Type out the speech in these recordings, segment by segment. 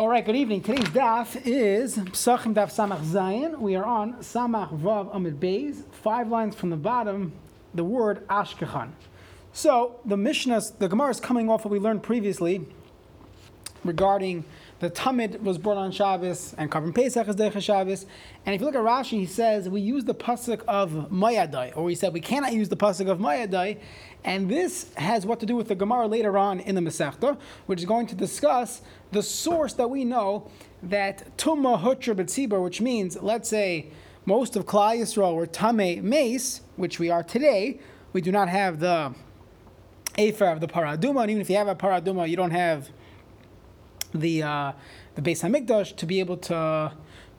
All right, good evening. Today's daf is Psachim Daf Samach Zayin. We are on Samach Vav Amid Beis, five lines from the bottom, the word Ashkechan. So the Mishnah, the Gemara is coming off what we learned previously regarding the Tamid was brought on Shabbos and Karban Pesach is Deicha Shabbos. And if you look at Rashi, he says we use the pasuk of Mayadai, or he said we cannot use the pasuk of Mayadai. And this has what to do with the Gemara later on in the Masechta, which is going to discuss the source that we know that Tumma Hutra Betzibur, which means, let's say, most of Klal Yisrael were Tame Mace, which we are today. We do not have the Afer of the Paraduma, and even if you have a Paraduma, you don't have the uh, the Beis Hamikdash to be able to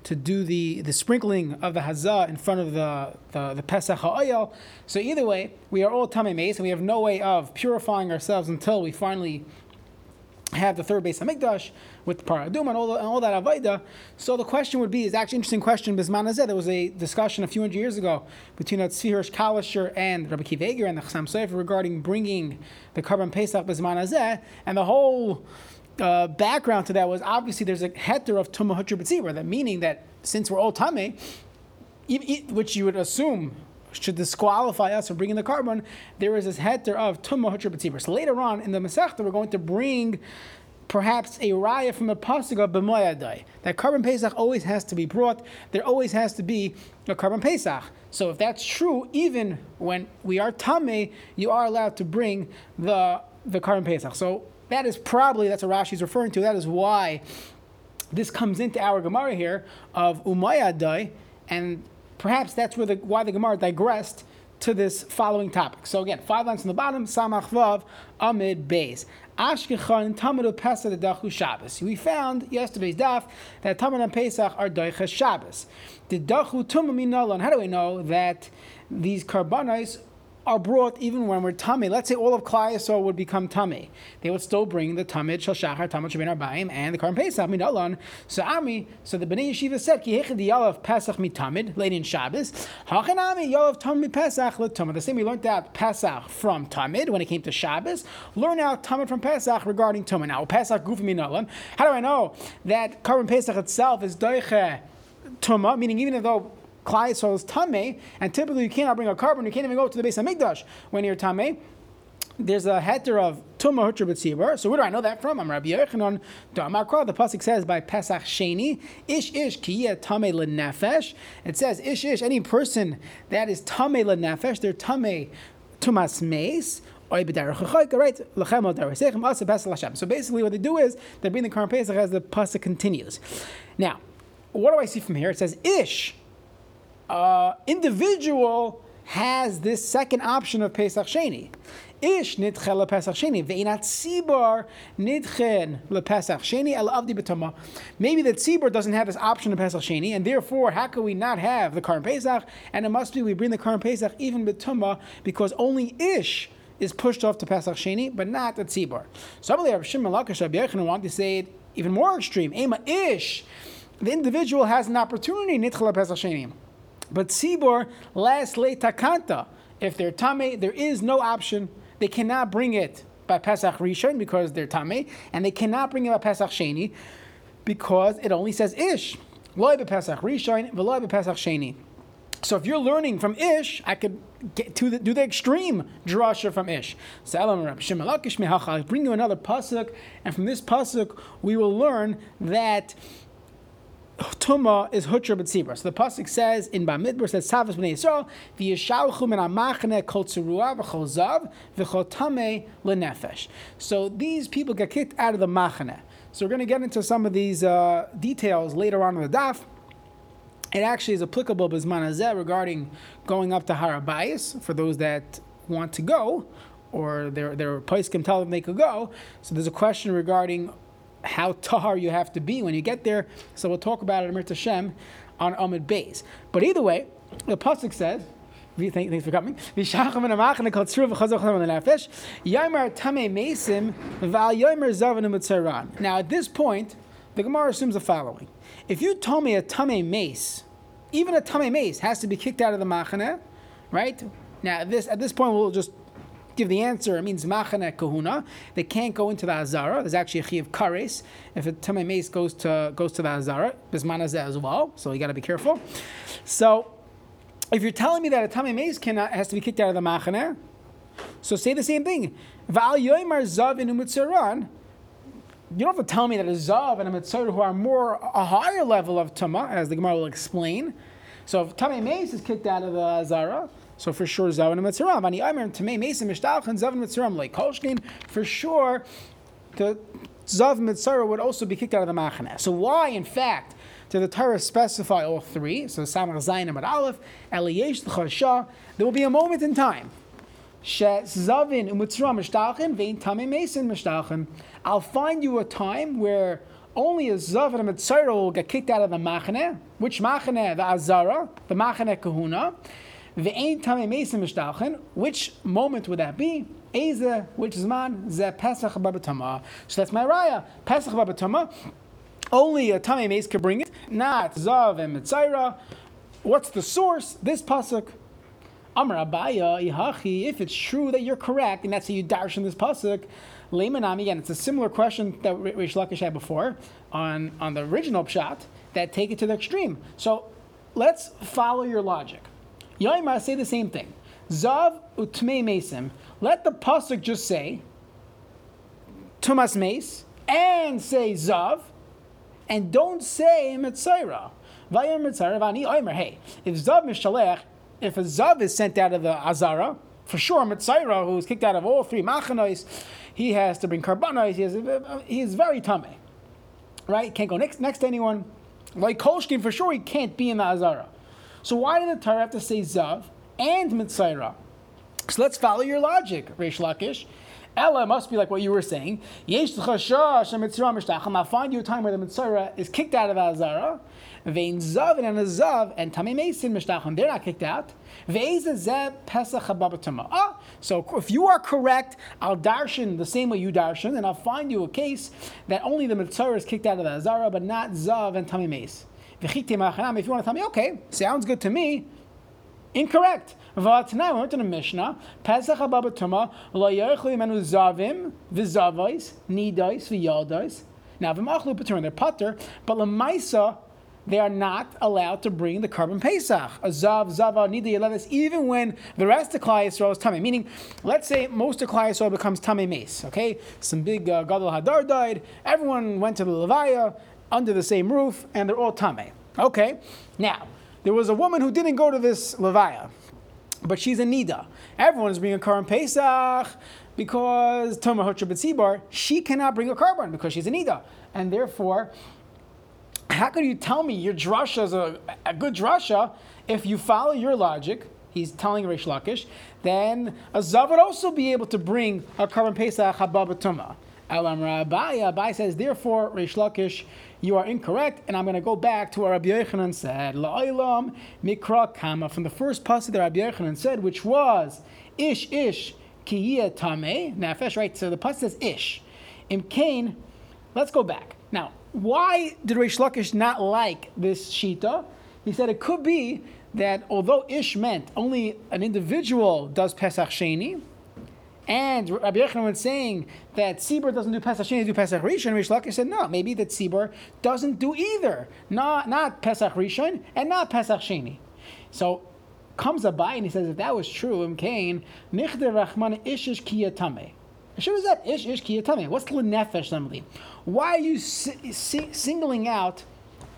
to do the, the sprinkling of the hazah in front of the, the, the Pesach ha'oyel. So either way, we are all tamei mace, and we have no way of purifying ourselves until we finally have the third Beis Hamikdash with the paradum and all, the, and all that avodah. So the question would be, is actually interesting question. Bisman Hazeh, there was a discussion a few hundred years ago between Tzvi Hirsch Kalisher and Rabbi Kiva Eger and the Chassam Sofer regarding bringing the Karban Pesach Bisman Hazeh, and the whole background to that was obviously there's a heter of tumah hutra that meaning that since we're all tame, which you would assume should disqualify us from bringing the korban, there is this heter of tumah hutra. So later on in the Masechta, we're going to bring perhaps a raya from a pasuk of b'moyadai. That korban pesach always has to be brought. There always has to be a korban pesach. So if that's true, even when we are tame, you are allowed to bring the the korban pesach. So that is probably, that's what Rashi is referring to, that is why this comes into our Gemara here of Umayyadai, and perhaps that's where the, why the Gemara digressed to this following topic. So again, five lines on the bottom, Samach Vav, Amid Beis. Ashkechan Tamid Pesach the Dachu Shabbos. We found yesterday's daf that Tamid and Pesach are Doicha Shabbos. The Dachu Tumah Minalan. How do we know that these karbanos are brought even when we're tummy. Let's say all of Yisrael would become tummy. They would still bring the tamid shel shachar, shabin arbaim, and the karm pesach midalon. So ami, so the bnei yeshiva said ki hechad yalav pesach mitamid late in Shabbos. Hachanami yalav tamid pesach letumid. The same we learned out pesach from tamid when it came to Shabbos. Learn out tamid from pesach regarding tumid. Now pesach gufi midalon. How do I know that karm pesach itself is doiche tuma? Meaning even though Klal Yisrael is tamei, and typically you cannot bring a korban. You can't even go to the base of Hamikdash when you're tamei. There's a heter of tumah hutra. So where do I know that from? I'm Rabbi Yochanan Damakra. The pasuk says by Pesach Sheni, Ish Ish kiyeh tamei lenefesh. It says Ish Ish any person that is tamei lenefesh, they're tamei tumas meis. Right? So basically, what they do is they bring the Karm Pesach as the pasuk continues. Now, what do I see from here? It says Ish uh, individual has this second option of Pesach Sheni. Ish nidche lepesach sheni ve'inat tzibor nidchen lepesach sheni el avdi betama. Maybe the tzibor doesn't have this option of Pesach Sheni, and therefore, how can we not have the Karm Pesach? And it must be we bring the Karm Pesach even betuma because only Ish is pushed off to Pesach Sheni, but not the tzibor. Some of the Rav Shimon Lakish Rabbi want to say it even more extreme. Ema Ish, the individual has an opportunity nidche lepesach sheni. But Sibor, last late takanta. If they're tame, there is no option. They cannot bring it by Pesach Rishon because they're tame, and they cannot bring it by Pesach Sheni because it only says Ish. Loy be Pesach Rishon, v'loy be Pesach Sheni. So if you're learning from Ish, I could get to the, do the extreme drasha from Ish. So I bring you another pasuk, and from this pasuk we will learn that Tuma is Hutra B'tzibra. So the Pasuk says in Bamidbar, says Savas B'nei Yisrael, V'yishalchu min amachne kol tzurua v'chol zav v'chol tamei l'nefesh. So these people get kicked out of the machane. So we're going to get into some of these uh, details later on in the daf. It actually is applicable B'zman regarding going up to Harabayas for those that want to go, or their, their place can tell them they could go. So there's a question regarding how tahar you have to be when you get there. So we'll talk about it in Hashem on Amid Bays. But either way, the pasuk says. Thanks for coming. Now, at this point, the Gemara assumes the following: If you told me a tame mace, even a tame mace has to be kicked out of the machane, right? Now, this at this point, we'll just give the answer, it means machane kahuna. They can't go into the azara. There's actually a chi of kares. If a tamei mace goes to goes to the azara, bisman as well. So you got to be careful. So if you're telling me that a tamei mace cannot has to be kicked out of the machane, so say the same thing. Val yoimar zav in you don't have to tell me that a zav and a mitzvah who are more a higher level of tama, as the Gemara will explain. So if tamei mace is kicked out of the azara, so for sure, Zav and. Ani Aimer Tamei Mason Mishtachan Zav and Mitzaram like Kolshkin. For sure, the Zav Mitzara would also be kicked out of the Machane. So why, in fact, did the Torah specify all three? So Samach Zayin and Aleph, Eliyesh L'Chasha. There will be a moment in time. Zavin Umitzram Mishtachan Vein Tamei Mason Mishtachan. I'll find you a time where only a Zav and a will get kicked out of the Machane. Which Machane? The Azara, the Machane Kahuna. Which moment would that be? Eze, which zman? Ze Pesach babatama. So that's my raya. Pesach babatama. Only a tamei mes could bring it, not zav and mitzaira. What's the source? This pasuk. Amar Abaya ihachi. If it's true that you're correct, and that's how you dash in this pasuk. Leimanami, again, it's a similar question that Rish Lakish had before on, on the original pshat that take it to the extreme. So let's follow your logic. Yaimar say the same thing. Zav utmei mesim. Let the pasuk just say tumas mace and say zav, and don't say mitzayra. Vayir mitzayra vani oimer. Hey, if zav mishalech, if a zav is sent out of the azara, for sure mitzayra, who is kicked out of all three machanois, he has to bring karbanos. He, has, he is very tummy, right? Can't go next next to anyone. Like Kolshkin, for sure, he can't be in the azara. So why did the Torah have to say Zav and Mitzayra? So let's follow your logic, Reish Lakish. Ella must be like what you were saying. I'll find you a time where the Mitzayra is kicked out of Azara. Vein Zav and a Zav and Tamei Mesin Mishtachim, they're not kicked out. Ah, so if you are correct, I'll darshan the same way you darshan, and I'll find you a case that only the Mitzayra is kicked out of the Azara, but not Zav and If you want to tell me, okay, sounds good to me, incorrect. Tonight we went to the Mishnah. Pesach haba b'tuma lo yerchli menu zavim v'zavos nidais v'yaldais. Now v'machlu b'turin they're putter, but lemaisa they are not allowed to bring the carbon pesach. A zav zava nida yelevis even when the rest of Klai Yisrael is tummy. Meaning, let's say most of Klai Yisrael becomes tummy mace. Okay, some big uh, gadol hadar died. Everyone went to the levaya under the same roof, and they're all tame. Okay, now there was a woman who didn't go to this levaya, but she's a nida. Everyone is bringing a korban pesach because Hotra B'tzibar, she cannot bring a korban because she's a nida, and therefore. How could you tell me your drasha is a, a good drasha if you follow your logic? He's telling Rish Lakish, then a zav would also be able to bring a korban pesach habab Alam Rabbi, Abai says, therefore, Rish Lakish, you are incorrect, and I'm going to go back to what Rabbi Yochanan said, La'ilam mikra kama, from the first passage that Rabbi Yochanan said, which was, Ish ish kiyya tame, nefesh, right? So the passage says ish. In Cain, let's go back. Now, why did Rish Lakish not like this shita? He said it could be that although ish meant only an individual does Pesach Sheni, and Rabbi was saying that Tzibur doesn't do Pesach Sheni, do Pesach Rishon. Rish Lakish said, no, maybe that Tzibur doesn't do either. Not, not Pesach Rishon and not Pesach Sheni. So comes Abai and he says, if that was true, in Cain, Nichde Rachman Ishish Kiyatame. Sure is that ish ish kiyatame. What's lenefesh namely? Why are you si- si- singling out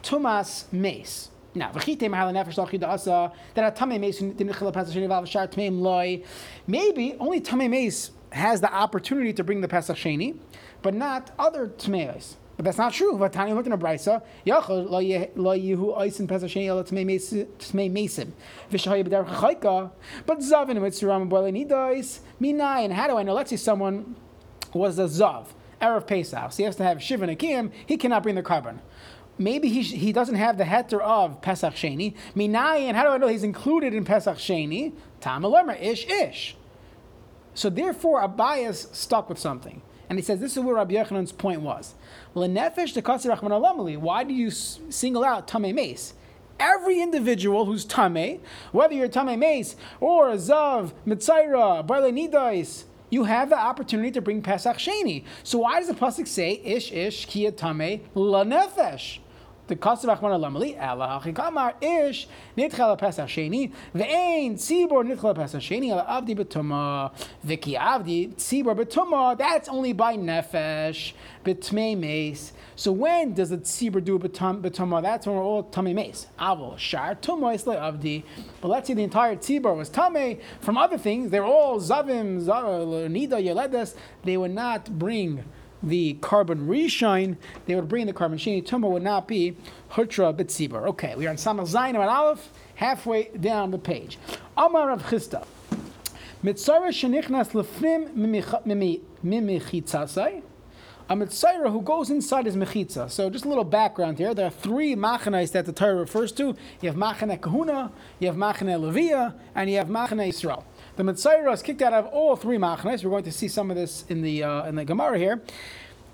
tumas mace? Now, v'chite mahal nefesh lachi da'asa that a tamei mace didn't chila pesach sheni v'al shar tmeim loy. Maybe only tamei mace has the opportunity to bring the pesach sheni, but not other tmeis. But that's not true. Vatani looked in a brisa. Yachol lo yehu oisin pesach sheni el tmei mesim. V'shahay b'derech chayka. But zavin mitzuram boile nidais minai. And how do I know? Let's say someone was a zav. Erev Pesach. So he has to have Shiva Nakim. He cannot bring the korban maybe he, he doesn't have the heter of Pesach Sheni. Minayin, how do I know he's included in Pesach Sheni? Tam ish ish. So therefore, Abayas stuck with something. And he says this is where Rabbi Yochanan's point was. Why do you single out Tamei Mace? every individual who's tame, whether you're tame mace or zav, mitzaira, barle nidais, you have the opportunity to bring Pesach Sheni. So why does the pasuk say ish ish kia tame la nefesh? The cost of Achman Lamali, Allah Hachikamar Ish, Nitchel Pesach Sheni, Ve'ain Tzibor Nitchel Pesach Sheni, Ala Avdi Betuma, Viki Avdi, Tzibor Betuma, that's only by Nefesh, Betmei Mace. So when does the Tzibor do Betuma? That's when we're all Tame Mace. Avol, Shar, Tuma, Isla Avdi. But let's say the entire Tzibor was Tame from other things, they're all Zavim, Zavim, Nida, Yeledes, they would not bring the carbon reshine, they would bring the carbon sheni. Tumah would not be hutra betzibur. Okay, we are in Samal Zayin and Aleph, halfway down the page. Amar Rav Chisda. Mitzara shenichnas lefnim mimichitzasai. A mitzayra who goes inside his mechitza. So just a little background here. There are three machanais that the Torah refers to. You have machane kahuna, you have machane levia, and you have machane Israel. The Mitzayra is kicked out of all three machnes. We're going to see some of this in the uh, in the Gemara here.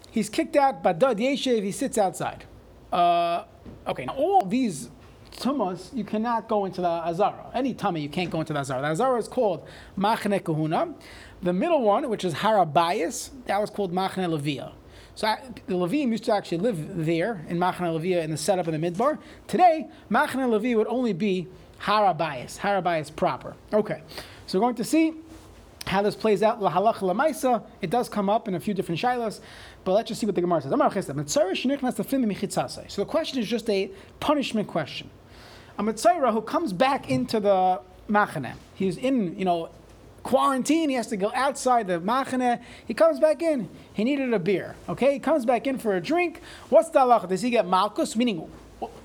He's kicked out, but Dad Yeshev, he sits outside. Uh, okay, now all these tumas, you cannot go into the Azara. Any tummy, you can't go into the Azara. The Azara is called Machne Kahuna. The middle one, which is Harabayas, that was called Machne Levia. So the Levim used to actually live there in Machne Levia in the setup in the Midbar. Today, Machne Levia would only be Harabayas, Harabayas proper. Okay. So we're going to see how this plays out. La halach lamaisa. It does come up in a few different shilas, but let's just see what the Gemara says. So the question is just a punishment question. A mitzayra who comes back into the machane. He's in, you know, quarantine. He has to go outside the machane. He comes back in. He needed a beer. Okay, he comes back in for a drink. What's the halacha? Does he get malchus? Meaning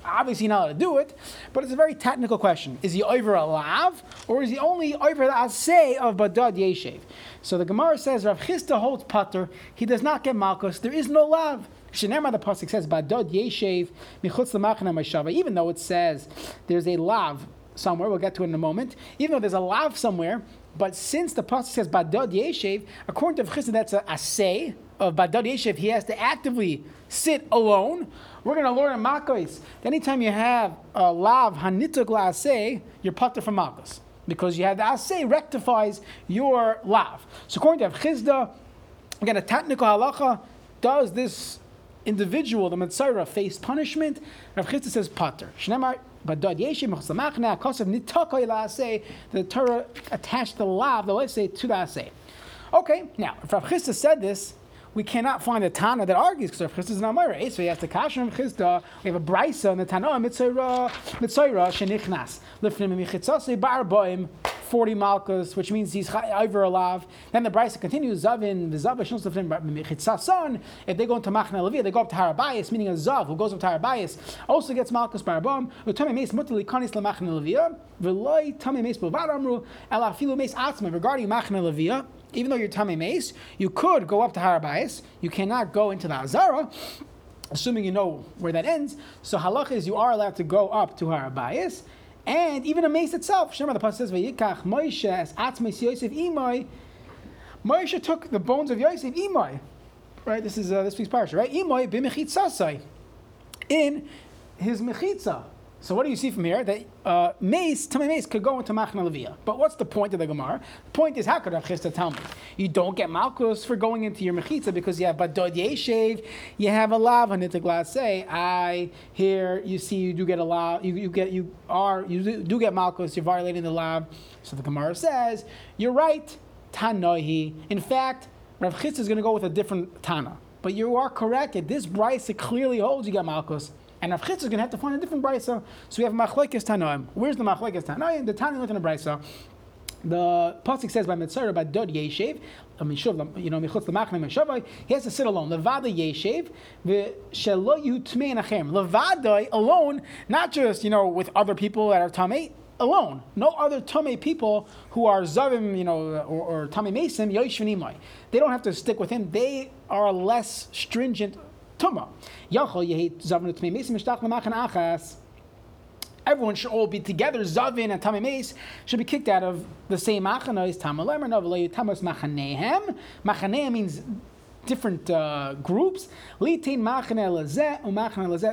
obviously not allowed to do it, but it's a very technical question. Is he over a lav, or is he only over the asay of badad yeshev? So the Gemara says Rav Chisda holds pater. He does not get malchus. There is no lav. Shenema the pasuk says badad yeshev michutz lemachna Even though it says there's a lav somewhere, we'll get to it in a moment. Even though there's a lav somewhere, but since the pasuk says badad yeshev, according to Rav Chisda, that's a asay of badad yeshev. He has to actively sit alone. We're going to learn in Makos. Anytime you have a lav hanituk la'aseh, you're pater from Makos. Because you have the aseh rectifies your lav. So according to Chisda, again, a technical halacha, does this individual, the Mitzvah, face punishment? Rav Chisda says pater. The Torah attached the lav, the say, to the aseh. Okay, now, if Rav Chisda said this, we cannot find a Tana that argues because Rav Chisda is not Moira. Eh, so we have to Kasher Rav Chisda. We have a Brisa and the Tana Mitzayra Mitzayra Shenichnas Lifnim Michitzase Bar Boim. 40 malchus, which means he's over alav. Then the Brisa continues, Zavin, the Zav, Son. If they go into Machna Levi, they go up to Harabayas, meaning a Zav who goes up to Harabayas also gets malchus barabam. Utame regarding Machna Levia even though you're tummy mace, you could go up to Harabayas. You cannot go into the Azara, assuming you know where that ends. So halach is you are allowed to go up to Harabayas. And even a mace itself, Shema the Pasuk says, Vayikach Moshe as Atzmes Yosef Imai. Moshe took the bones of Yosef Imai. Right, this is uh, this week's parsha, right? Imai b'mechitzasai. In his mechitza. So what do you see from here? That uh, mace, tummy mace, could go into machna levia. But what's the point of the gemara? The point is, how could Rav Chisda tell me you don't get malchus for going into your mechitza because you have badod yeshev, you have a lav on it to say. I here you see you do get a lav, you, you get you are you do get malchus, you're violating the lav. So the gemara says you're right, tanohi. In fact, Rav Chisda is going to go with a different tana. But you are correct. This it clearly holds you get malchus. And Rav Chitz is going to have to find a different brisa. So we have machlekes tanoim. Where's the machlekes tanoim? Oh, the tanoim went in a brisa. The pasuk says by Mitzvah by Dod Yeshev, you know, Michutz Lamachne Meshavai, he has to sit alone. Levada Yeshev, Shelo Yutmei Nachem. Levada alone, not just you know with other people that are tamei, alone. No other Tame people who are Zavim, you know, or, or Tame Mason, Yoishvanimai. They don't have to stick with him. They are less stringent Tuma. Everyone should all be together. Zavin and Tamimes should be kicked out of the same machana. Is Tamalemer Tamas Machanehem. Machanehem means different uh, groups. Litin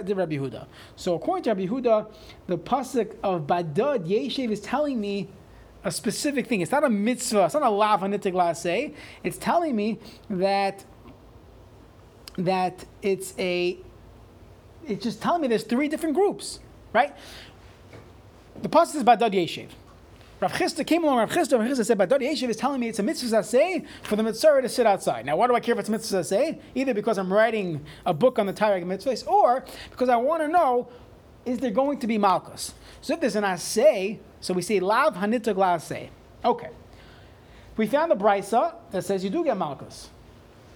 de Rabbi Yehuda. So according to Rabbi Yehuda, the pasuk of Badad Yeshiv is telling me a specific thing. It's not a mitzvah. It's not a lav hanitig say. It's telling me that that it's a. It's just telling me there's three different groups, right? The pasuk is Badad Yeshiv. Rav Chisda came along, Rav Chisda, Rav Chisda said, Dodi Yeshiv is telling me it's a mitzvah say for the mitzvah to sit outside. Now, why do I care if it's a mitzvah say? Either because I'm writing a book on the Taryag mitzvahs, or because I want to know, is there going to be malchus? So if there's an assay, so we say lav hanitag asay. Okay. We found the brisa that says you do get malchus.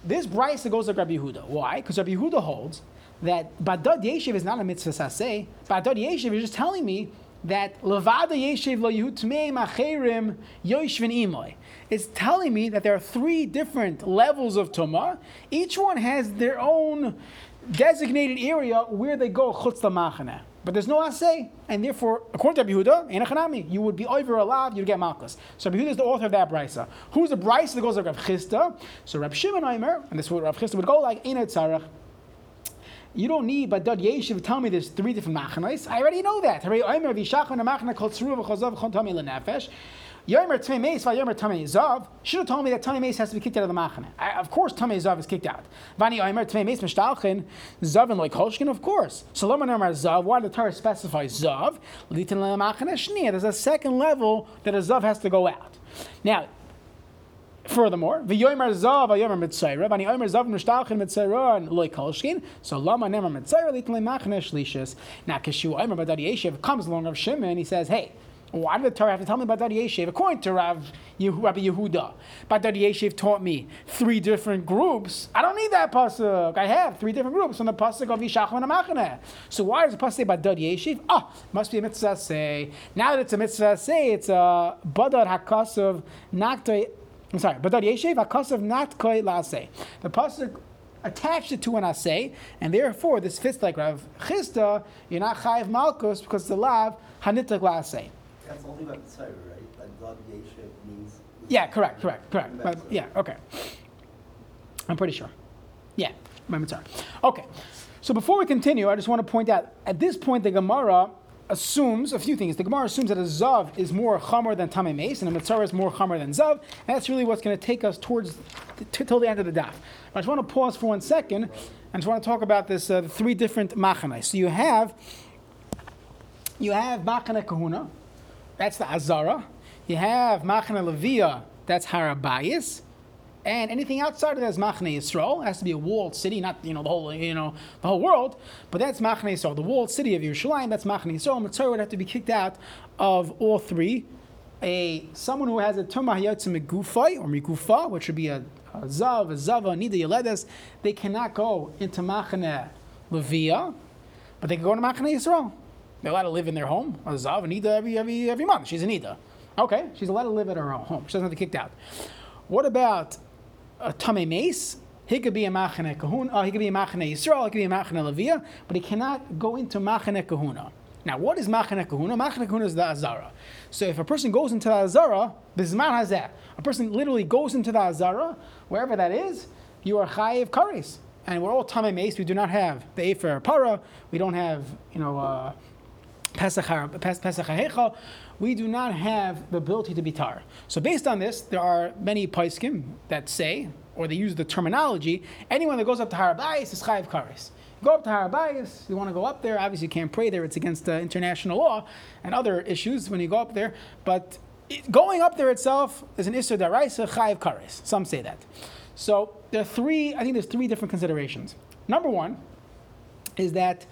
This brisa goes to Rabbi Yehuda. Why? Because Rabbi Yehuda holds that Badad Yeshiv is not a mitzvah saseh. Badad Yeshiv is just telling me that Levada Yeshiv Lo Yehutmei Macherim Yoishvin Imoy. It's telling me that there are three different levels of Tumah. Each one has their own designated area where they go Chutz Machana. But there's no assay, and therefore, according to Yehuda, Enochanami, you would be over alive, you'd get Malchus. So Yehuda is the author of that brisa. Who's the brisa that goes like Rav Chisda? So Rav Shimon Aimer, and this is what Rav Chisda would go like, Ena Tzarech, you don't need but Dad Yeshiv tell me there's three different machanais. I already know that. Yomer Tamei Meis, Yomer Tamei Zav should have told me that Tamei Meis has to be kicked out of the machane. Of course, Tamei Zav is kicked out. Vani Yomer Tamei Meis Mishtalchin Zav and like of course. So Lama Namar Zav. Why did the Torah specify Zav? Litin Machane Shnia. There's a second level that a Zav has to go out. Now, Furthermore, v'yomer zav v'yomer mitzayra, v'ani yomer zav nishtalchin mitzayra and loy kolshkin. So lama nemer mitzayra litlei machne shlishis. Now kishu yomer badadi yeshiv comes along Rav Shimon. And he says, hey. Why did the Torah have to tell me about Dadi Yeshiv? According to Rav Yehu, Rabbi Yehuda, Dadi Yeshiv taught me three different groups. I don't need that pasuk. I have three different groups from the pasuk of Yishach and Amachaneh. So why does the pasuk say about Dadi Yeshiv? Ah, oh, must be a mitzvah say. Now that it's a mitzvah say, it's a badad hakasav naktoi I'm sorry, but Yeshev Akasav not koi lase. The pasuk attached it to an asay, and therefore this fits like Rav Chisda. You're not chayiv malchus because the lav hanitak lase. That's only the Torah, right? Like Yeshev means. Yeah, correct, correct, correct. But, yeah, okay. I'm pretty sure. Yeah, my mitzvah. Okay. So before we continue, I just want to point out at this point the Gemara assumes a few things. The Gemara assumes that a Zav is more Chamar than Tamei Mace, and a Mitzvah is more Chamar than Zav, and that's really what's going to take us towards t- till the end of the daf. I just want to pause for one second, and just want to talk about this uh, three different machanai. So you have you have Machane Kahuna, that's the Azara. You have Machane Levia, that's Harabayis. and anything outside of that is Machne Yisrael. It has to be a walled city, not you know the whole you know the whole world, but that's Machne Yisrael. The walled city of Yerushalayim, that's Machne Yisrael. Mitzvah would have to be kicked out of all three. A someone who has a tumah yotze megufay or migufa, which would be a, a zav, a zava, nida yeledes, they cannot go into Machne Levia, but they can go to Machne Yisrael. They're allowed to live in their home. A zav, a nida every every every month. She's a nida. Okay, she's allowed to live at her own home. She doesn't have to be kicked out. What about a tame mace. He could be a machane kahuna. Uh, he could be a machane Yisrael. He could be a machane levia, but he cannot go into machane kahuna. Now, what is machane kahuna? Machane kahuna is the azara. So, if a person goes into the azara, bizman that. A person literally goes into the azara, wherever that is. You are chayiv kares, and we're all tame mace. We do not have the efer para. We don't have you know. Uh, Pesach Hahecha, we do not have the ability to be tar. So based on this, there are many paiskim that say, or they use the terminology, anyone that goes up to Harabayas is chayiv kares. Go up to Harabayas, you want to go up there, obviously you can't pray there, it's against international law and other issues when you go up there, but going up there itself is an Isser Daraisa chayiv kares. Some say that. So there are three, I think there's three different considerations. Number one is that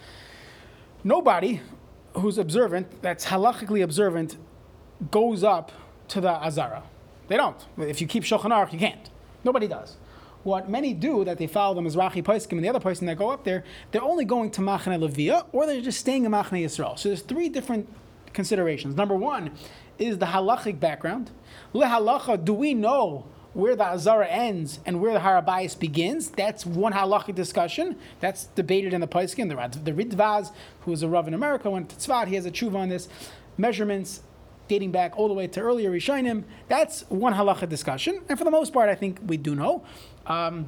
nobody who's observant, that's halachically observant, goes up to the Azara. They don't. If you keep Shulchan Aruch, you can't. Nobody does. What many do, that they follow the Mizrahi Paiskim and the other person that go up there, they're only going to Machane Levia, or they're just staying in Machane Yisrael. So there's three different considerations. Number one is the halachic background. Le halacha, do we know where the Azara ends and where the Harabayas begins, that's one halachic discussion. That's debated in the Paiskin. The, the Ridvaz, who is a Rav in America, went to Tzvat, he has a tshuva on this. Measurements dating back all the way to earlier Rishonim. That's one halacha discussion. And for the most part, I think we do know. Um,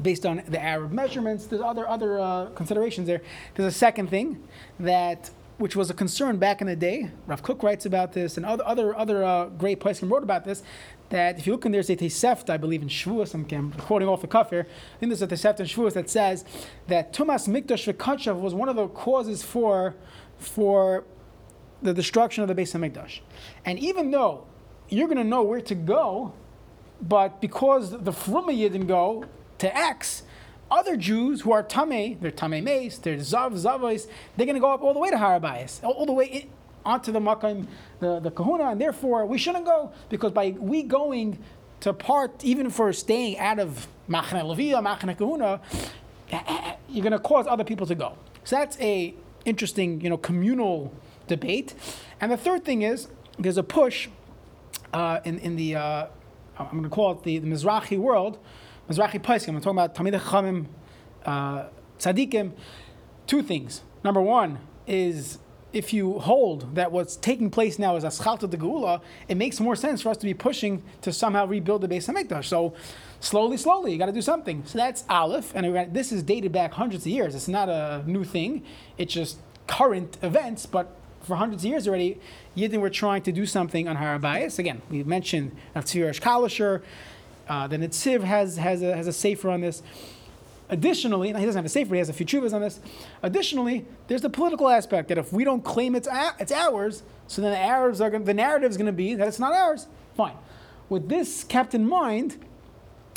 based on the Arab measurements. There's other other uh, considerations there. There's a second thing that which was a concern back in the day. Rav Kook writes about this, and other other other uh, great places wrote about this. That if you look in there's a Tosefta, I believe in Shavuos, I'm, quoting off the cuff here. I think there's a Tosefta in Shavuos that says that Tumas Mikdash V'Kachav was one of the causes for for the destruction of the Beis Hamikdash. And even though you're going to know where to go, but because the Fruma didn't go to X, other Jews who are Tameh, they're Tameh Mace, they're Zav, Zavais, they're going to go up all the way to Harabayas, all, all the way in, onto the Makam, the, the Kahuna, and therefore we shouldn't go because by we going to part, even for staying out of Machane Levia, Machane Kahuna, you're going to cause other people to go. So that's a interesting, you know, communal debate. And the third thing is there's a push uh, in, in the, uh, I'm going to call it the, the Mizrahi world, Mizrahi Paiskim. I'm talking about Tamid Chamim, uh, Tzadikim. Two things. Number one is if you hold that what's taking place now is Aschalta de Geula, it makes more sense for us to be pushing to somehow rebuild the Beis Hamikdash. So slowly, slowly, you got to do something. So that's Aleph, and this is dated back hundreds of years. It's not a new thing. It's just current events, but for hundreds of years already, Yidden were trying to do something on Harabayas. Again, we mentioned Tzvi Hirsch Kalisher. Uh, the Netziv has, has, a, has a safer on this. Additionally, he doesn't have a safer, he has a few chuvas on this. Additionally, there's the political aspect that if we don't claim it's, it's ours, so then the Arabs are going, the narrative is going to be that it's not ours. Fine. With this kept in mind,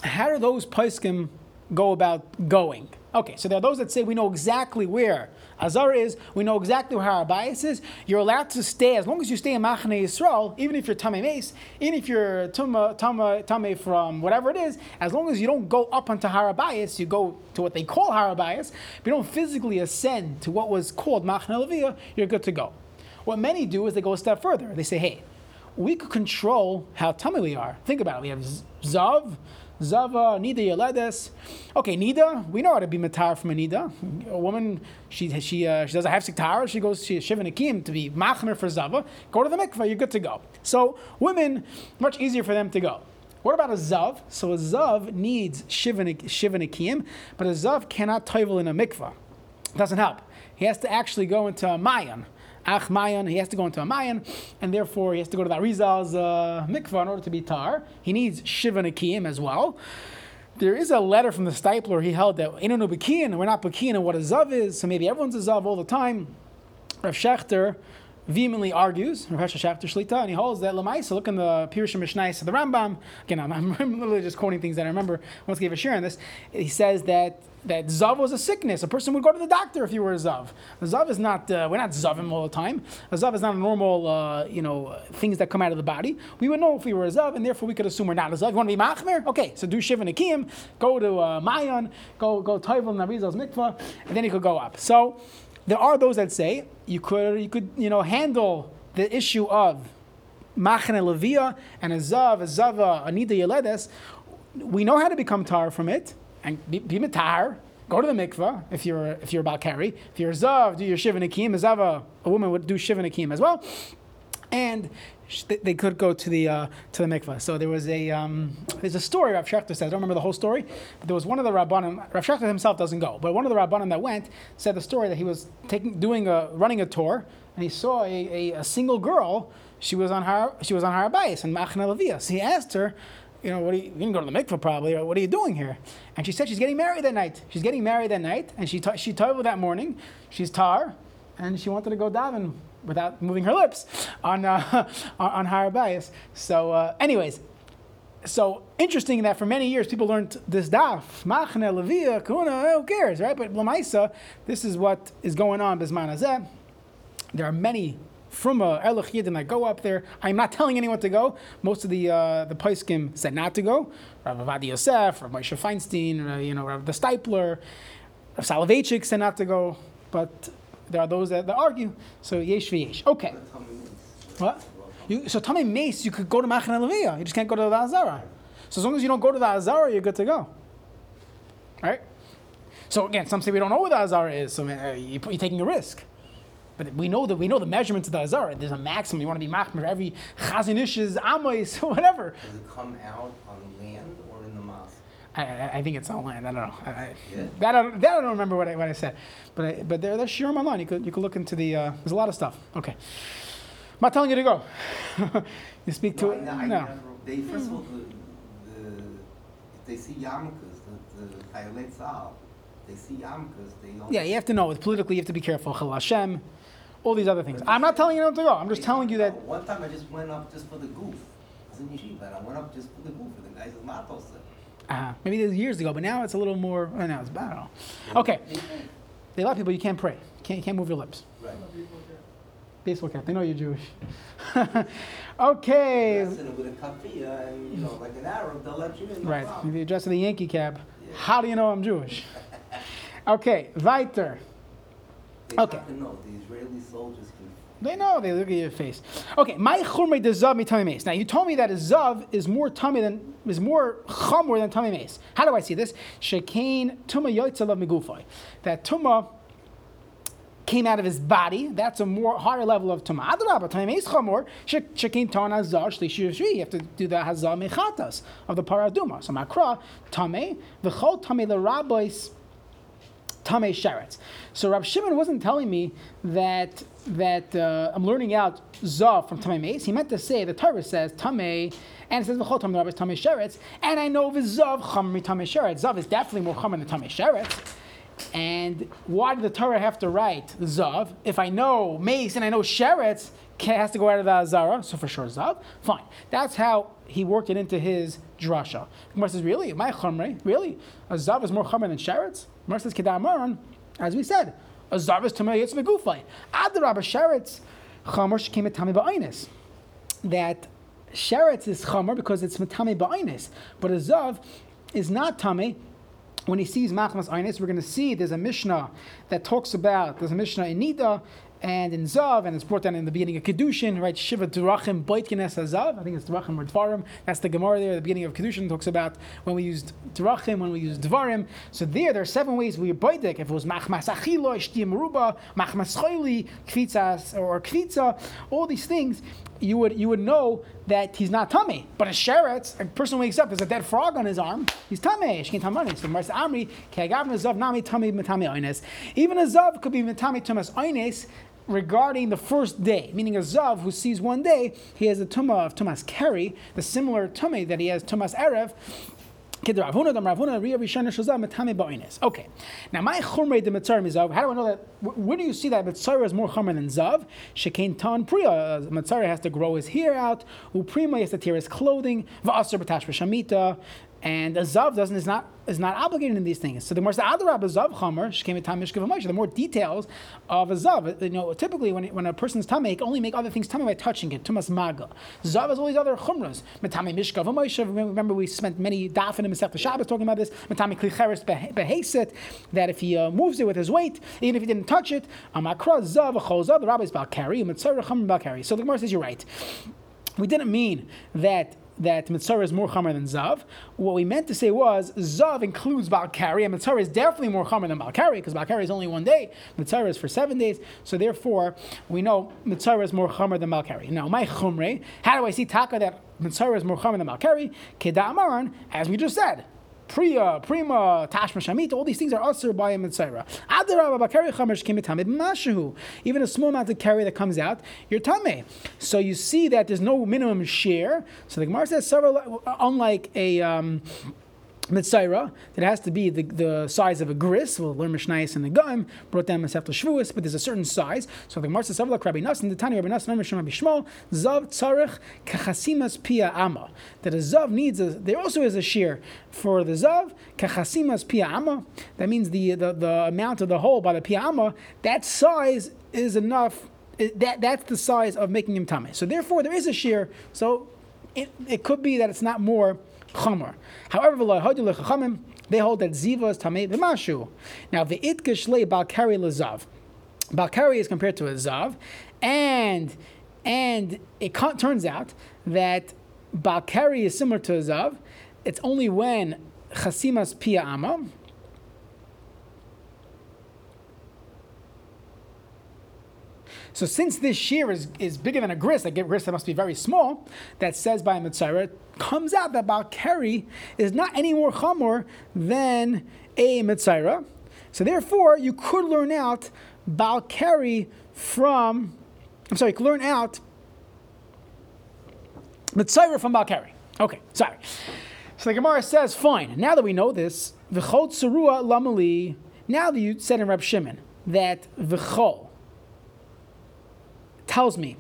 how do those paiskim go about going? Okay, so there are those that say we know exactly where Azar is, we know exactly where Harabayas is. You're allowed to stay, as long as you stay in Machane Yisrael, even if you're Tamei Mace, even if you're Tuma Tamei from whatever it is, as long as you don't go up onto Harabayas, you go to what they call Harabayas, but you don't physically ascend to what was called Machane Levia, you're good to go. What many do is they go a step further. They say, hey, we could control how tummy we are. Think about it. We have Zav, Zava, Nida Yeledes. Okay, Nida, we know how to be Matar from a Nida. A woman, she she uh, she does a half Tara, she goes to Shiva Nakim to be Machmer for Zava. Go to the mikvah, you're good to go. So, women, much easier for them to go. What about a Zav? So, a Zav needs Shiva Nakim, but a Zav cannot toivel in a mikvah. Doesn't help. He has to actually go into a Mayan. Ach Mayan, he has to go into a Mayan, and therefore he has to go to the Arizal's uh, mikvah in order to be tar. He needs Shiva Nakim as well. There is a letter from the Steipler, he held that Inonu Bekian, we're not Bekian and what a Zav is, so maybe everyone's a Zav all the time. Rav Shechter vehemently argues, Rav Shechter Shlita, and he holds that Lamaisa, look in the Pirush Mishnais of the Rambam, again, I'm, I'm, literally just quoting things that I remember once gave a share on this, he says that that zav was a sickness. A person would go to the doctor if you were a zav. A zav is not, uh, we're not zavim all the time. A zav is not a normal, uh, you know, things that come out of the body. We would know if we were a zav, and therefore we could assume we're not a zav. You want to be machmer? Okay, so do shiva nikim, go to uh, Mayan, go go toivel narizal's mikvah, and then you could go up. So there are those that say you could, you could, you know, handle the issue of machne levia and a zav, a zava, anida yeledes. We know how to become tar from it and be, be go to the mikvah if you're if you're about carry. If you're zav, do your shiva nakim. A zava, a woman would do shiva nakim as well, and they could go to the uh, to the mikvah. So there was a um, there's a story Rav Shechter says. I don't remember the whole story, but there was one of the rabbanim. Rav Shechter himself doesn't go, but one of the rabbanim that went said the story that he was taking doing a running a tour and he saw a, a, a single girl. She was on her she was on her bias in Machna Levia. So he asked her, you know, what you, you didn't go to the mikvah probably, what are you doing here? And she said she's getting married that night. She's getting married that night, and she t- she told that morning. She's tar, and she wanted to go daven without moving her lips on uh, on, on bias. So, uh, anyways, so interesting that for many years people learned this daf, machne, levia, kuna, who cares, right? But lamaisa, this is what is going on bisman. There are many from a Yidin, I go up there. I'm not telling anyone to go. Most of the uh, the Paiskim said not to go. Rav Ovadia Yosef, Rav Moshe Feinstein, uh, you know, Rav the Steipler, Rav Soloveitchik said not to go. But there are those that, that argue. So yesh v'yesh. Okay. What? You, so Tommy Mace, you could go to Machan Leviyah. You just can't go to the Azara. So as long as you don't go to the Azara, you're good to go. Right? So again, some say we don't know what the Azara is, so uh, you're taking a risk. But we know that we know the measurements of the Azara. There's a maximum. You want to be machmer every Chazon Ish's amais, whatever. Does it come out on land or in the mosque? I, I, think it's online. I don't know. I, I, Yeah. That I don't, that I don't remember what I, what I said, but I, but there, there's shiurim online. You could you could look into the. Uh, there's a lot of stuff. Okay, I'm not telling you to go. you speak to No, it. I- I No. never- They, first of all, the, the, if they see yarmulkes, the, the Chayalet Tzahal, they see yarmulkes, they. Yeah, you have to know. With politically, you have to be careful. Chil Hashem, all these other things. I'm not telling you not to go. I'm just telling you that. One time I just went up just for the goof. I was in yeshiva, and I went up just for the goof, and the guy says, Matos. Uh, maybe it was years ago, but now it's a little more. Now it's I don't know. Okay, they of people you can't pray. You can't, you can't move your lips. Right. Baseball cap. They know you're Jewish. okay. Dressed in with a kafia, and, you know, like an Arab, they'll let you in, no Right. If you're dressed in a Yankee cap, Yeah. how do you know I'm Jewish? Okay, weiter. They Okay. know, the Israeli soldiers can They know. They look at your face. Okay, my chumrei de zav mitami mace. Now you told me that a zav is more tummy than is more chamor than tummy mace. How do I see this? Shekain tuma yotzalav migufay. That tuma came out of his body. That's a more higher level of tuma. Adrabah tummy mace chamor. Shekain ton azar shlishi shvi. You have to do the hazal mechatas of the paraduma. So makra tame v'chol tame the rabbis. Tamei Sheretz. So Rab Shimon wasn't telling me that that uh, I'm learning out Zav from Tamei Meis. He meant to say the Torah says Tamei, and it says V'chol Tamei Rabbis Tamei Sheretz, and I know V'zav Chamri Tamei Sheretz. Zav is definitely more Chamri than Tamei Sheretz. And why did the Torah have to write Zav? If I know Mace and I know Sheretz, has to go out of the Azara, so for sure Zav. Fine. That's how he worked it into his drasha. Gemara says, really? My Chamri? Really? A Zav is more Chamri than Sheretz? Kedar Amaran, as we said, a Zav is Tamei Yitz Megufay. Ad the Rabba Sheretz, Chamor Shekim Tami Ba'ainis. That Sheretz is Chamor because it's Matame Ba'ainis. But a Zav is not Tame when he sees Machmas Einis, we're going to see there's a Mishnah that talks about, there's a Mishnah in Nida and in Zav, and it's brought down in the beginning of Kedushin, right? Shiva Durachim Boitkines Zav. I think it's Durachim or Dvarim. That's the Gemara there. The beginning of Kedushin talks about when we used Durachim, when we used Dvarim. So there, there are seven ways we Boidik. If it was Machmas Achilo, Shtim Ruba, Machmas Choili, Kvitzas, or Kvitza, all these things, you would you would know that he's not tummy. But a sheretz, a person wakes up, there's a dead frog on his arm, he's tummy. Shkin tamani. So Mars Amri, Kegav Zav Nami Tummy Matami Oines. Even a Zav could be Matami Tumas Oines regarding the first day, meaning a Zav who sees one day, he has a Tumah of Tumas Keri, the similar tummy that he has Tumas Erev. Okay. Now, my chumrei de mitzvah mizav. How do I know that? Where do you see that mitzvah is more chumrei than zav? Shekain tan priya. Uh, mitzvah has to grow his hair out. Uprima has to tear his clothing. Va'aser b'tash b'shamita. And a zav doesn't is not is not obligated in these things. So the more adarab a zav chamer shekain tam mishkav The more details of a zav. You know, typically when when a person's tummy, can only make other things tummy by touching it. Tumas maga. Zav has all these other chumras. Metame mishkav Remember we spent many daf in Masechta Shabbos talking about this. Matami klicheres beheset, that if he uh, moves it with his weight, even if he didn't touch it, amakra zav achol zav, the rabbis balkari, mitzvah chum balkari. So the Gemara says you're right. We didn't mean that that mitzvah is more chamer than zav. What we meant to say was zav includes balkari, and mitzvah is definitely more chamer than balkari because balkari is only one day, mitzvah is for seven days. So therefore, we know mitzvah is more chamer than balkari. Now, my chumre, how do I see taka that mitzvah is more chamer than balkari? Keda amaran, as we just said. Priya, Prima, Tashma Shamit, all these things are usher by a mitzvah. Even a small amount of carry that comes out, you're tame. So you see that there's no minimum share. So the Gemara says several, unlike a um, Mitzayra, that has to be the, the size of a gris. We'll learn Mishnayis and the Gaim, brought down Masefta Shavuos, but there's a certain size. So the Gemara says, Savla Rabbi Nasan, the Tani Rabbi Nasan, Rabbi Shema Bishmo, Zav Tzarech Kachasimas Pia Ama. That a Zav needs a, there also is a shear for the Zav, Kachasimas Pia Ama. That means the, the, the amount of the hole by the Pia Ama, that size is enough. That, that's the size of making him tame. So therefore, there is a shear. So it, it could be that it's not more chomer. However, they hold that ziva is tamei b'mashu. Now, the itkish le balkari lezav. Balkari is compared to a zav, and and it turns out that balkari is similar to a zav. It's only when chasimas pia ama. So since this shear is, is bigger than a grist, like a grist that must be very small, that says by a mitzvah, comes out that Balkari is not any more chamor than a mitzvah. So therefore, you could learn out Balkari from, I'm sorry, you could learn out mitzvah from Balkari. Okay, sorry. So the Gemara says, fine, now that we know this, v'chol tzarua lamali, now that you said in Reb Shimon that v'chol tells me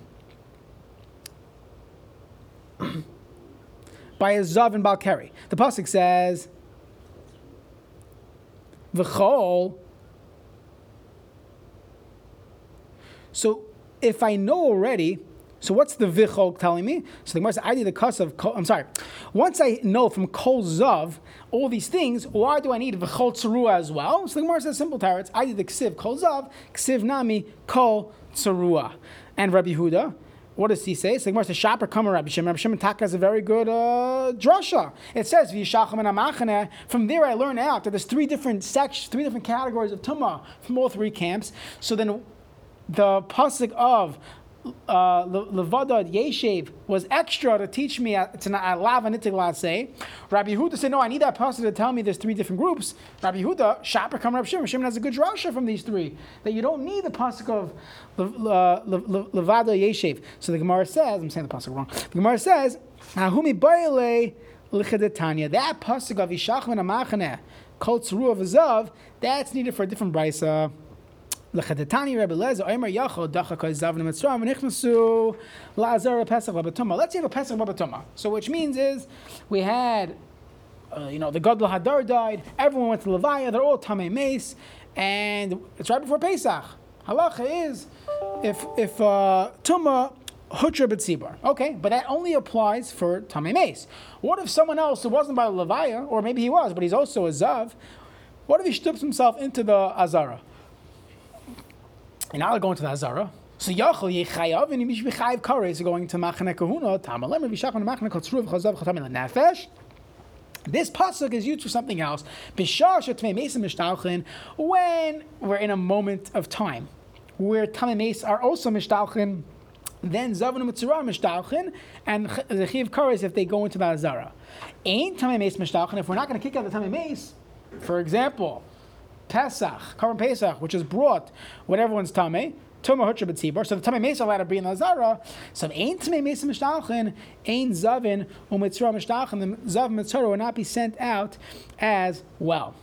by a zav and balkari. The pasuk says v'chol. So if I know already so what's the vichol telling me? So the Gemara says, I did the cuss of, kol, I'm sorry. Once I know from kol zav all these things, why do I need vichol tzarua as well? So the Gemara says simple tarets. I did the ksiv kol zav, ksiv nami kol tzarua. And Rabbi Huda, what does he say? So the Gemara says, Shaper Kamer Rabbi Shimon. Rabbi Shimon Taka is a very good uh, drasha. It says, From there I learn out that there's three different sections, three different categories of tumah from all three camps. So then the pasuk of uh, Levada Yeshev was extra to teach me to not say. Rabbi Yehuda said, "No, I need that person to tell me there's three different groups." Rabbi Yehuda, Shaper come Rabbi Shimon. Shimon has a good drasha from these three that you don't need the pasuk of Levada Yeshev. So the Gemara says, I'm saying the pasuk wrong. The Gemara says, "Ahumi Baile Lichadetanya." That pasuk of Yishachman Amachaneh, Kol of Azav, that's needed for a different brisa. L'chadetani Rebbe Lezer Omer Pesach Labatuma. Let's say a Pesach. So which means is we had, uh, you know, the Gadol Hadar died. Everyone went to Levaya. They're all Tamei Mace, and it's right before Pesach. Halacha is if if uh, Tuma Hutra B'tzibar. Okay, but that only applies for Tamei Mace. What if someone else who wasn't by Levaya, or maybe he was, but he's also a Zav, what if he stoops himself into the Azara? And now they're going to the Hazara. So Yachol Yechayav and Yimish Bechayiv Kares are going to Machane Kahuna, Tamalem, Vishachon Machane Kotzruv Chazav Chatamil Nefesh. This pasuk is used for something else. When we're in a moment of time, where tamei are also mishtauchin, then zavon and mitzvah mishtauchin, and the chiv kares if they go into the azara. Ain't tamei mishtauchin if we're not going to kick out the tamei For example, Pesach, Korban Pesach, which is brought when everyone's Tameh, Tuma Hutra B'tzibor. So the Tameh Mesa allowed to be in the Zara. So Ain Tameh Mesa Mishtachin, Ain Zavin, Umitzra Mishtachin, the Zav Mitzvah will not be sent out as well.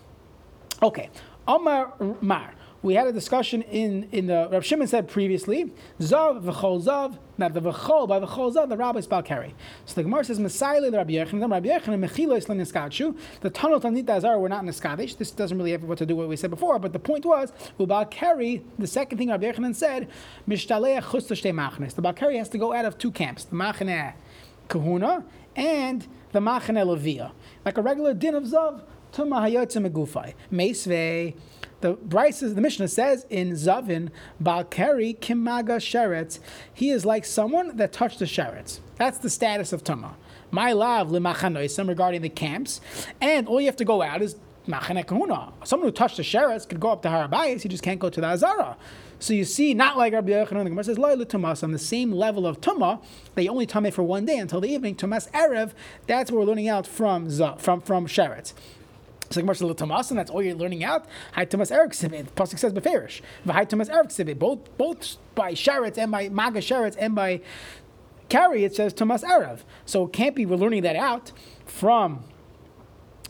Okay. Omar Mar we had a discussion in, in the Rav Shimon said previously, Zav v'chol Zav, not the v'chol, by v'chol Zav, the rabbis Balkari. So the Gemara says, Messiah the Rabbi Yechon, Rabbi Yechon, Mechila Islam Niskachu, the tunnel Tanit Azar were not Niskadish. This doesn't really have what to do with what we said before, but the point was, Balkari, the second thing Rabbi Yechon said, Mishtaleh Chusta Machnes. The Balkari has to go out of two camps, the Machane Kahuna and the Machane Levia. Like a regular din of Zav, Tuma Hayotze Megufai. Meisvei, the Bryce, the Mishnah says in Zavin, Balkari Kimaga Sheretz, he is like someone that touched the Sheretz. That's the status of Tuma. My love, Limachanoisam, regarding the camps. And all you have to go out is Machane. Someone who touched the Sheretz could go up to Harabayas, he just can't go to the Azara. So you see, not like Rabbi Yochanan, the Gemara says, Loy Tumas, on the same level of Tumah, they only tame for one day until the evening, Tumas Erev, that's what we're learning out from, from, from Sheretz. So Gemara says Tamas, and that's all you're learning out. Hi Tamas Erev Ksibit. The says beferish. Hi Tamas Erev Ksibit. Both both by Sheretz and by Maga Sheretz and by Kari it says Tamas Erev. So it can't be we're learning that out from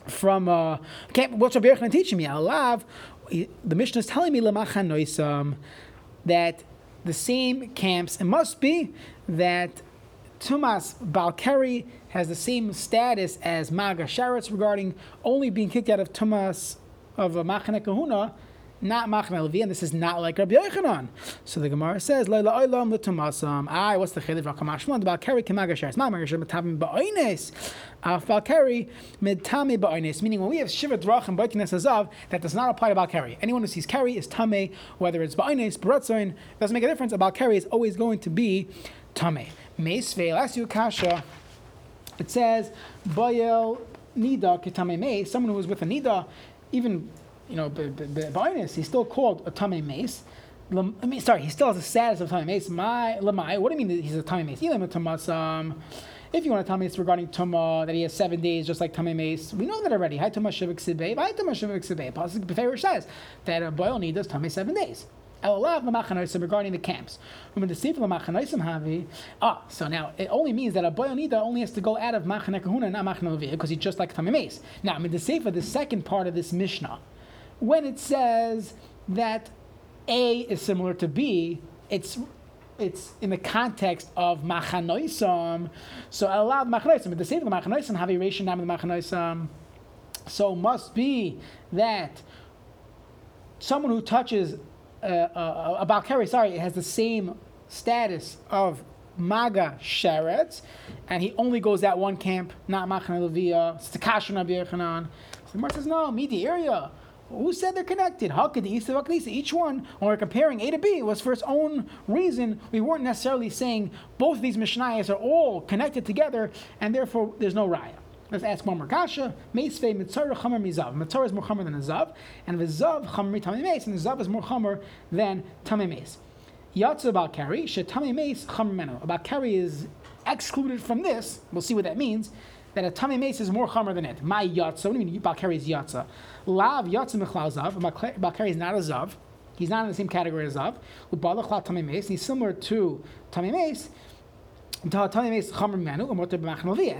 from uh, can't what's Rabbi Yochanan teaching me? Alav, the Mishnah is telling me lemachanoisam that the same camps. It must be that Tumas Balkari has the same status as Maga Sharetz regarding only being kicked out of Tumas of a Machane Kahuna, not Machane Levi, and this is not like Rabbi Yochanan. So the Gemara says, Leila Oilam L'Tumasam. Aye, what's the Chiliv Rakamashmon? The Balkari Kemaga Sharetz. Ma Maga Sharetz Metabim Ba'oines. Af Balkari Medtame Ba'oines. Meaning when we have Shiva Drach and Baikinas Azav, that does not apply to Balkari. Anyone who sees Kari is Tame, whether it's Ba'oines, Baratzoin, doesn't make a difference. A Balkari is always going to be Tame. Meisve, I'll ask you Kasha. It says, Bayel Nida Kitame Meis, someone who was with a Nida, even, you know, Ba'inus, he's still called a Tame Meis. I mean, sorry, he still has the status of Tamei Mace. My Lamai. What do you mean that he's a Tamei Mace? Elam Tamasam. If you want to tell me it's regarding Tuma, that he has seven days, just like Tamei Mace, we know that already. Hi Tuma Shivik Sibei, Hi Tuma Shivik Sibei. Pasuk Beferish says that a boil need does Tamei seven days. Elalav Lamachanoisim regarding the camps. Ah, so now it only means that a boyonida only has to go out of Machane Kahuna and not Machane because he's just like Tamei Mace. Now, mean, the second part of this Mishnah, when it says that A is similar to B, it's it's in the context of machanoisam. So allowed machanoisam, the same machanoisam have a ration name of the machanoisam. So must be that someone who touches uh, uh, a balkari, sorry, it has the same status of maga sheretz, and he only goes that one camp, not machane levia. It's the Rabbi. So the Gemara says no, midi area. Who said they're connected? Hakadisa, Each one, when we're comparing A to B, was for its own reason. We weren't necessarily saying both of these Mishnayos are all connected together, and therefore there's no raya. Let's ask one more kasha. Meisvei mitzara chamer mizav. Mitzara is more chamer than a zav, and vizav chamer tamei meis, and the zav is more chamer than tamei meis. Yatsa about carry, shetame meis chamer menu. About carry is excluded from this. We'll see what that means that a tummy mace is more chamer than it. My yatsa. What do you mean Balkari is yatsa? Lav yatsa mechlal zav. Balkari is not a zav. He's not in the same category as zav. Ubalachla tummy mace. He's similar to tummy mace. And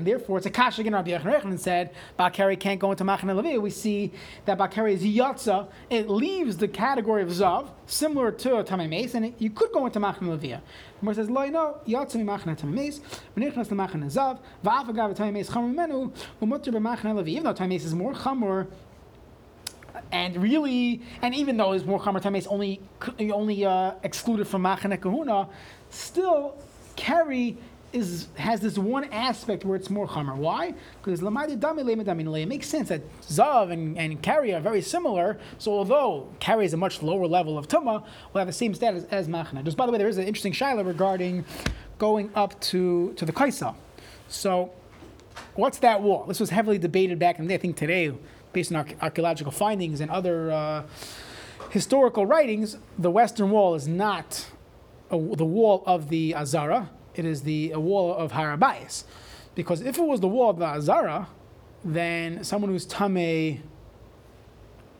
therefore, it's a kash again. Rabbi Yochanan said Bakari can't go into Machane Levi. We see that Bakari is yatsa. It leaves the category of zav, similar to tamei mace, and you could go into Machane Levi. Gemara says, "Lo, no, yatsa mi Machane tamei mace, v'nichnas le Machane zav, v'afagav tamei mace chamor menu, v'mutter b'Machane Levi." Even though tamei mace is more chamor and really, and even though it's more chamer tameis only only uh, excluded from machane kahuna, still carry is has this one aspect where it's more chamer. Why? Because lamadi dami dami It makes sense that zav and, and carry are very similar. So although carry is a much lower level of tuma, will have the same status as machna. Just by the way, there is an interesting shaila regarding going up to to the kaisa. So what's that wall? This was heavily debated back in the day. I think today, based on archaeological findings and other uh, historical writings, the western wall is not the wall of the Azara it is the wall of Harabais. Because if it was the wall of the Azara, then someone who's Tame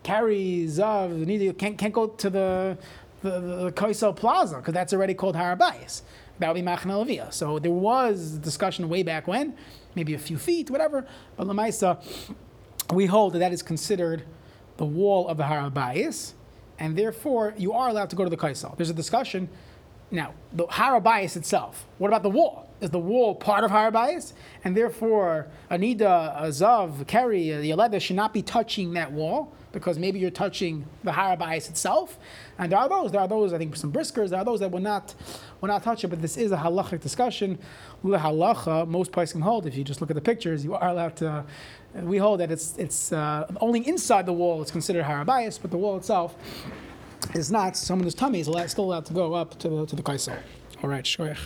carries Zav, can't, can't go to the, the, the Kaisel Plaza, because that's already called Harabais. That would be Machna. So there was discussion way back when, maybe a few feet, whatever. But Lamaisa, we hold that that is considered the wall of the Harabais, and therefore you are allowed to go to the Kaisel. There's a discussion now, the Harabayas itself, what about the wall? Is the wall part of Harabayas? And therefore, Anida, Azav, Keri, the Yeleda should not be touching that wall because maybe you're touching the Harabayas itself. And there are those, there are those, I think some briskers, there are those that will not, will not touch it, but this is a halachic discussion. Le halacha, most places can hold, if you just look at the pictures, you are allowed to, we hold that it's, it's uh, only inside the wall it's considered Harabayas, but the wall itself, is not, someone whose tummy is still allowed to go up to the, to the Kaisel. All right, Shoyach.